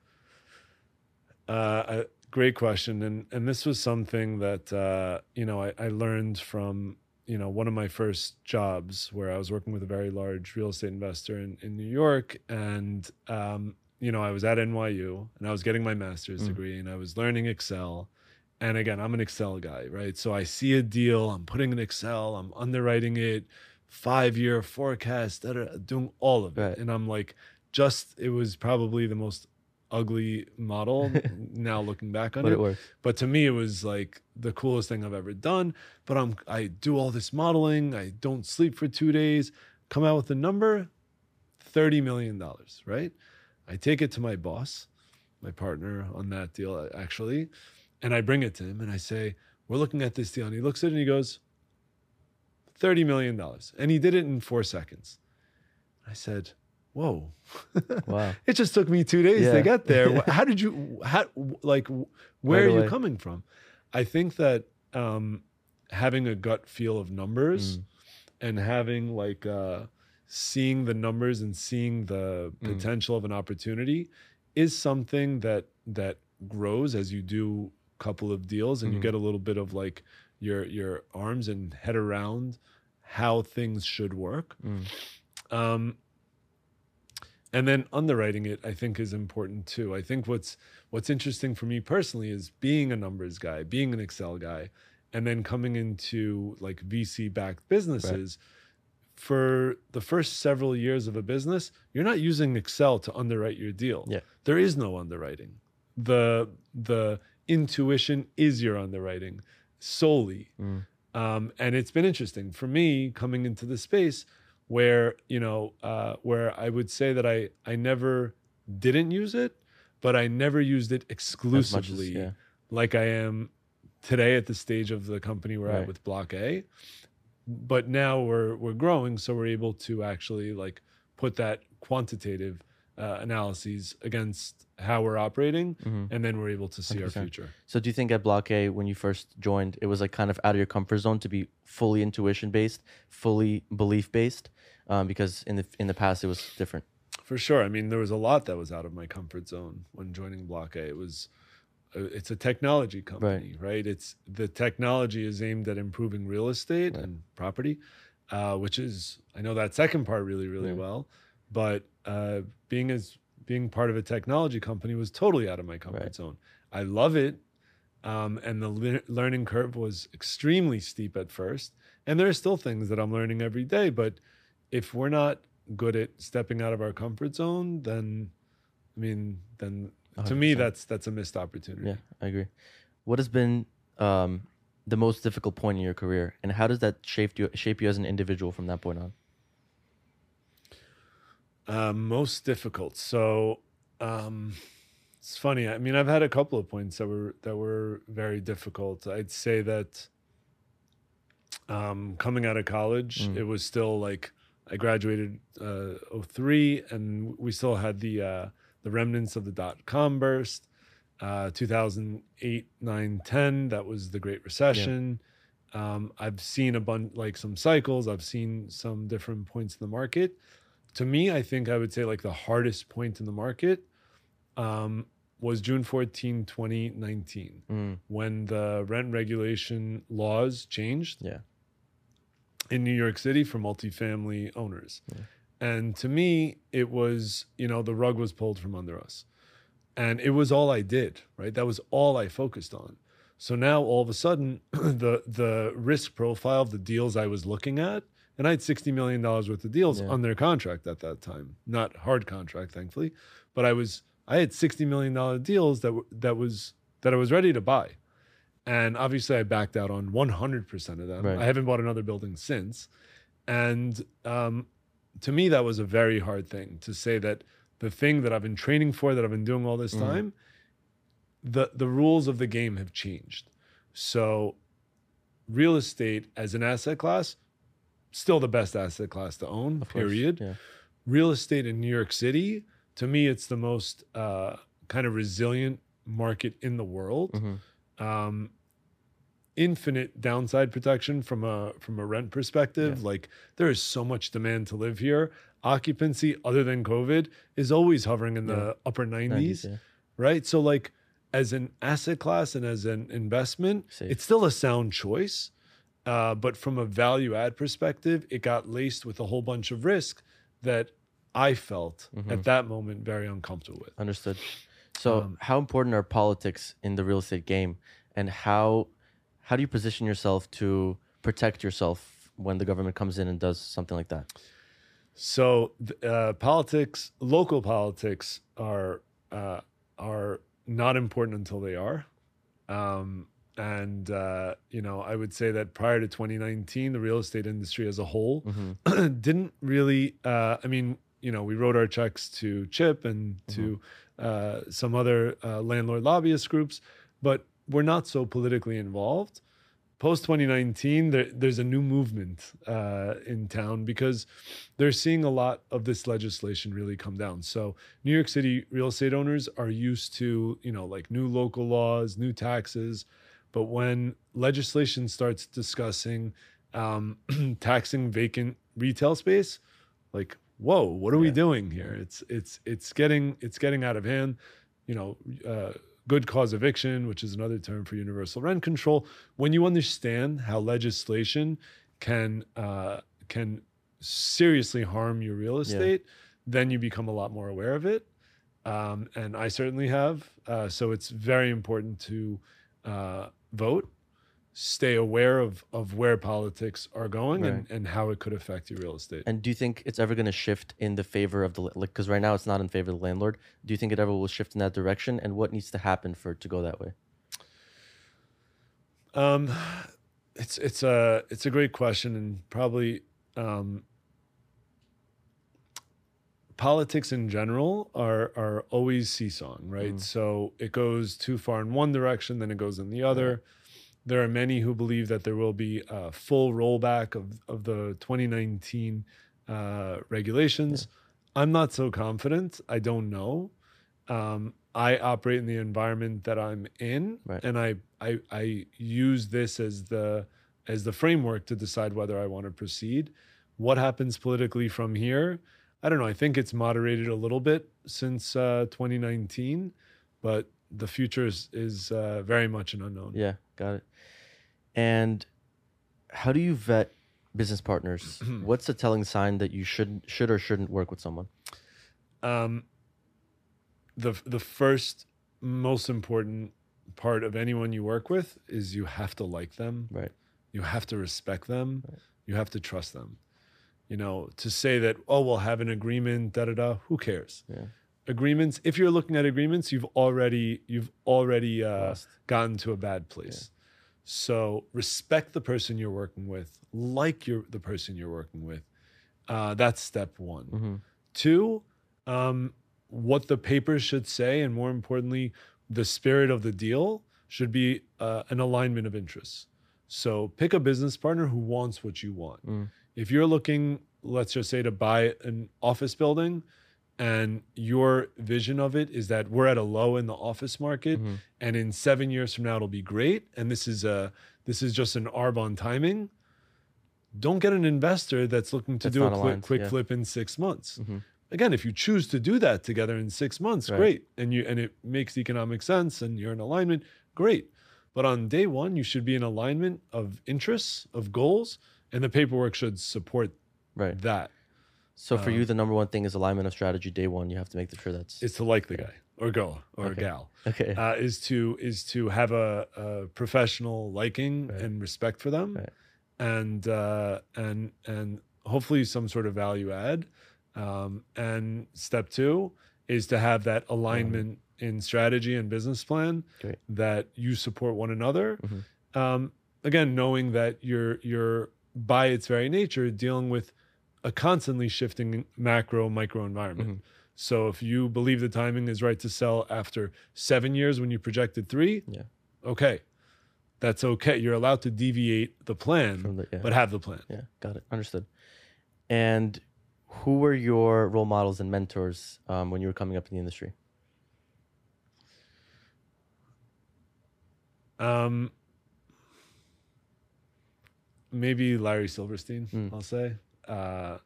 Uh, a great question, and and this was something that uh, you know I, I learned from you know one of my first jobs where I was working with a very large real estate investor in, in New York, and um, you know I was at NYU and I was getting my master's Mm. degree and I was learning Excel. And again, I'm an Excel guy, right? So I see a deal, I'm putting in Excel, I'm underwriting it, five year forecast, da, da, doing all of it. Right. And I'm like, just, it was probably the most ugly model now looking back on But it. it. But to me, it was like the coolest thing I've ever done. But I'm, I do all this modeling, I don't sleep for two days, come out with a number $30 million, right? I take it to my boss, my partner on that deal, actually, and I bring it to him and I say, We're looking at this deal. And he looks at it and he goes, $30 million. And he did it in four seconds. I said, Whoa. Wow. it just took me two days Yeah. to get there. How did you, how, like, where Right are you coming from? I think that um, having a gut feel of numbers Mm. and having like uh, seeing the numbers and seeing the Mm. potential of an opportunity is something that that grows as you do a couple of deals and you Mhm. get a little bit of like your your arms and head around how things should work. Mm. um, and then underwriting it i think is important too. I think what's what's interesting for me personally is being a numbers guy being an excel guy and then coming into like vc backed businesses for the first several years of a business you're not using excel to underwrite your deal. Yeah. there is no underwriting. The the intuition is your underwriting solely Mm. um, and it's been interesting for me coming into the space where you know uh, where I would say that I I never didn't use it, but I never used it As as- exclusively yeah. like I am today at the stage of the company we're Right. at with Block A. But now we're we're growing, so we're able to actually like put that quantitative uh, analyses against how we're operating, Mhm. and then we're able to see our 100%. future. So do you think at Block A, when you first joined, it was like kind of out of your comfort zone to be fully intuition based, fully belief based? Um, because in the in the past it was different. For sure. I mean, there was a lot that was out of my comfort zone when joining Block A. It was, uh, it's a technology company, right? It's the technology is aimed at improving real estate Right. and property, uh, which is I know that second part really, really Yeah. well. But uh, being as being part of a technology company was totally out of my comfort Right. zone. I love it, um, and the le- learning curve was extremely steep at first. And there are still things that I'm learning every day, but if we're not good at stepping out of our comfort zone, then I mean, then to me 100%. that's that's a missed opportunity. Yeah, I agree. What has been um, the most difficult point in your career, and how does that shape you shape you as an individual from that point on? Uh, most difficult. So um, it's funny. I mean, I've had a couple of points that were that were very difficult. I'd say that um, coming out of college, Mm. it was still like I graduated uh, 03 and we still had the uh, the remnants of the dot com burst. Uh, 2008, 9, 10, that was the Great Recession. Um, I've seen a bunch, like some cycles. I've seen some different points in the market. To me, I think I would say like the hardest point in the market um, was June 14, 2019, Mm, when the rent regulation laws changed yeah. in New York City for multifamily owners. Yeah. And to me, it was, you know, the rug was pulled from under us. And it was all I did, right? That was all I focused on. So now all of a sudden, the the risk profile of the deals I was looking at, and I had $60 million worth of deals Yeah. their contract at that time. Not hard contract, thankfully, but I was I had $60 million deals that that was that I was ready to buy. And obviously I backed out on 100% of them. Right. I haven't bought another building since. And um, to me, that was a very hard thing to say that the thing that I've been training for, that I've been doing all this Mhm. time, the the rules of the game have changed. So, real estate as an asset class, still the best asset class to own. Of course. period. Yeah. Real estate in New York City, to me, it's the most uh, kind of resilient market in the world Mhm. um, infinite downside protection from a from a rent perspective. Yeah. Like there is so much demand to live here. Occupancy, other than COVID, is always hovering in Yeah. the upper 90s, nineties, yeah. right? So like as an asset class and as an investment, Safe. it's still a sound choice. Uh, but from a value add perspective, it got laced with a whole bunch of risk that I felt Mhm. at that moment very uncomfortable with. Understood. So, Um, how important are politics in the real estate game, and how how do you position yourself to protect yourself when the government comes in and does something like that? So uh, politics, local politics, are uh, are not important until they are. Um, and uh, you know, I would say that prior to 2019, the real estate industry as a whole hmm didn't really. Uh, I mean, you know, we wrote our checks to CHIP and to uh, some other uh, landlord lobbyist groups, but we're not so politically involved. Post 2019, there, there's a new movement uh, in town because they're seeing a lot of this legislation really come down. So New York City real estate owners are used to, you know, like new local laws, new taxes, but when legislation starts discussing um, taxing vacant retail space, like, whoa, what are we doing here? It's it's it's getting it's getting out of hand. You know, uh, good cause eviction, which is another term for universal rent control. When you understand how legislation can uh, can seriously harm your real estate, then you become a lot more aware of it. Um, and I certainly have. Uh, so it's very important to uh, vote, stay aware of of where politics are going and, and how it could affect your real estate. And do you think it's ever going to shift in the favor of the like? Because right now it's not in favor of the landlord. Do you think it ever will shift in that direction? And what needs to happen for it to go that way? Um, it's it's a it's a great question, and probably um, politics in general are are always seesawing, right? Mm. So it goes too far in one direction, then it goes in the other. There are many who believe that there will be a full rollback of of the 2019 uh, regulations. I'm not so confident. I don't know. Um, I operate in the environment that I'm in, Right. and I, I I use this as the as the framework to decide whether I want to proceed. What happens politically from here? I don't know. I think it's moderated a little bit since uh, 2019, but the future is, is uh, very much an unknown. Yeah, got it. And how do you vet business partners? What's a telling sign that you should should or shouldn't work with someone? um, the the first most important part of anyone you work with is you have to like them Right. you have to respect them Right. you have to trust them you know to say that oh we'll have an agreement da da da who cares Yeah. agreements if you're looking at agreements you've already you've already uh, gotten to a bad place so respect the person you're working with like your the person you're working with uh, that's step one hmm Two, um, what the papers should say, and more importantly, the spirit of the deal should be uh, an alignment of interests. So pick a business partner who wants what you want. Mm. If you're looking, let's just say, to buy an office building, and your vision of it is that we're at a low in the office market, Mhm. and in seven years from now it'll be great, and this is a this is just an arb on timing, don't get an investor that's looking to That's do a not quick, quick yeah. flip in six months. Mhm. Again, if you choose to do that together in six months, Right. great, and you and it makes economic sense, and you're in alignment, great. But on day one, you should be in alignment of interests, of goals, and the paperwork should support Right. that. So for Um, you, the number one thing is alignment of strategy. Day one, you have to make sure that's it's to like the guy or girl or Okay. gal. okay. uh, is to is to have a, a professional liking Right. and respect for them, Right. and uh, and and hopefully some sort of value add. Um, and step two is to have that alignment in strategy and business plan Great. that you support one another. Mhm. Um, again, knowing that you're you're by its very nature dealing with a constantly shifting macro micro environment. Mhm. So if you believe the timing is right to sell after seven years when you projected three, Yeah. okay, that's okay. You're allowed to deviate the plan, From the, yeah. but have the plan. Yeah, got it. Understood. And who were your role models and mentors um, when you were coming up in the industry? Um, maybe Larry Silverstein. Mm. I'll say. Uh,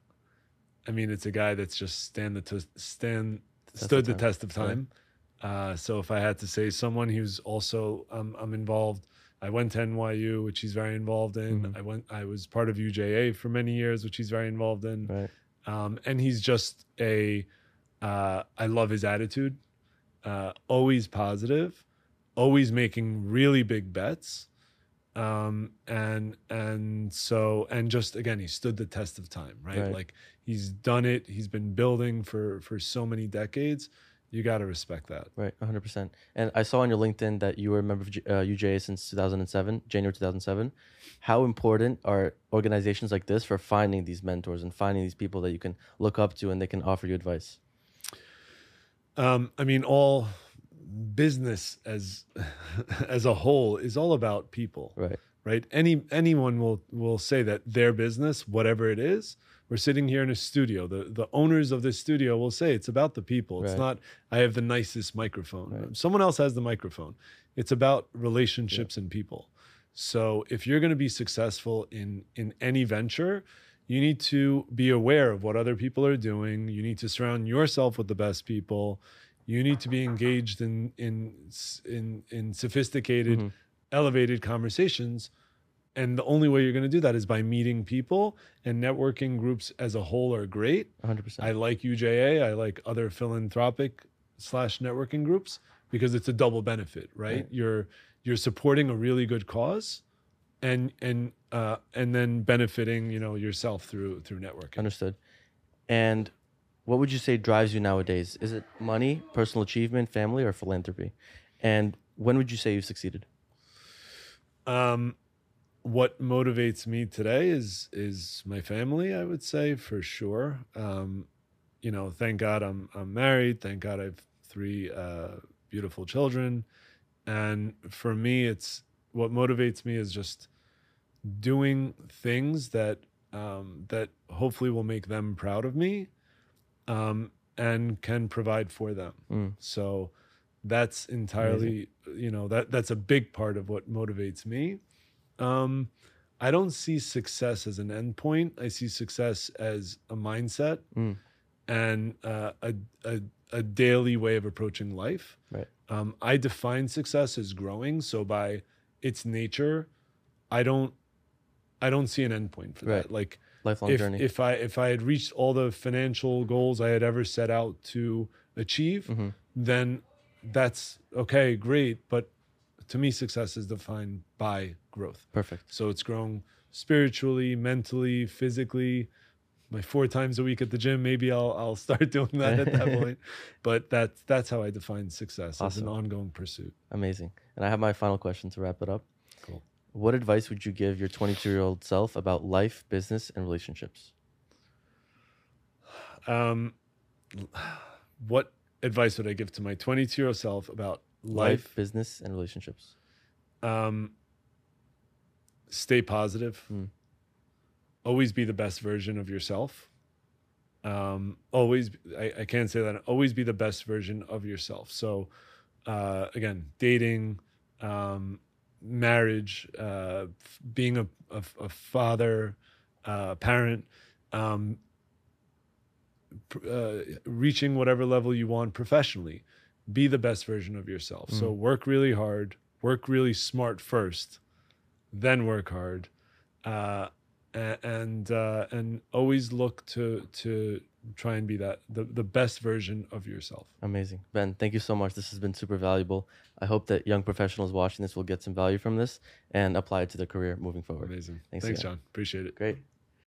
I mean, it's a guy that's just stand the t- stand Test stood the test of Yeah. time. Uh, so if I had to say someone who's also um, I'm involved. I went to NYU, which he's very involved in. Mhm. I went. I was part of UJA for many years, which he's very involved in. Right. um, and he's just a uh, i love his attitude uh, always positive always making really big bets um, and and so and just again he stood the test of time right, Right. like he's done it he's been building for for so many decades you got to respect that Right, 100%. And I saw on your LinkedIn that you were a member of uh, UJA since 2007, January 2007. How important are organizations like this for finding these mentors and finding these people that you can look up to and they can offer you advice? Um, I mean, all business as as a whole is all about people, Right. right? Any anyone will will say that their business, whatever it is, we're sitting here in a studio. The the owners of this studio will say it's about the people. It's Right. not I have the nicest microphone. Right. Someone else has the microphone. It's about relationships and people. So if you're going to be successful in in any venture, you need to be aware of what other people are doing. You need to surround yourself with the best people. You need to be engaged in in in in sophisticated, Mhm. elevated conversations. And the only way you're going to do that is by meeting people and networking groups as a whole are great. 100%. I like UJA. I like other philanthropic slash networking groups because it's a double benefit, right? Right. You're you're supporting a really good cause, and and uh, and then benefiting you know yourself through through networking. Understood. And what would you say drives you nowadays? Is it money, personal achievement, family, or philanthropy? And when would you say you've succeeded? Um, what motivates me today is is my family. I would say for sure. Um, you know, thank God I'm I'm married. Thank God I have three uh, beautiful children, and for me, it's what motivates me is just doing things that um, that hopefully will make them proud of me, um, and can provide for them. Mm. So that's entirely you know that that's a big part of what motivates me um i don't see success as an endpoint i see success as a mindset Mm. and uh, a, a a daily way of approaching life Right. um i define success as growing so by its nature i don't i don't see an endpoint for Right. that like Lifelong if, journey. if I if I had reached all the financial goals I had ever set out to achieve, Mhm. then that's okay, great. But to me, success is defined by growth. Perfect. So it's growing spiritually, mentally, physically. My four times a week at the gym, maybe I'll I'll start doing that at that point. But that's that's how I define success as an ongoing pursuit. Amazing. And I have my final question to wrap it up. Cool. What advice would you give your 22 year old self about life, business, and relationships? Um, what advice would I give to my 22 year old self about life business, and relationships. um, stay positive Mm. always be the best version of yourself um, always I, I can't say that always be the best version of yourself so uh, again dating um, marriage, uh, being a, a, a father, uh, parent, um, pr- uh, reaching whatever level you want professionally. Be the best version of yourself. So work really hard, work really smart first, then work hard, uh, and uh, and always look to to try and be that the, the best version of yourself. Amazing. Ben, thank you so much. This has been super valuable. I hope that young professionals watching this will get some value from this and apply it to their career moving forward. Amazing. Thanks Thanks, again. John. Appreciate it. Great.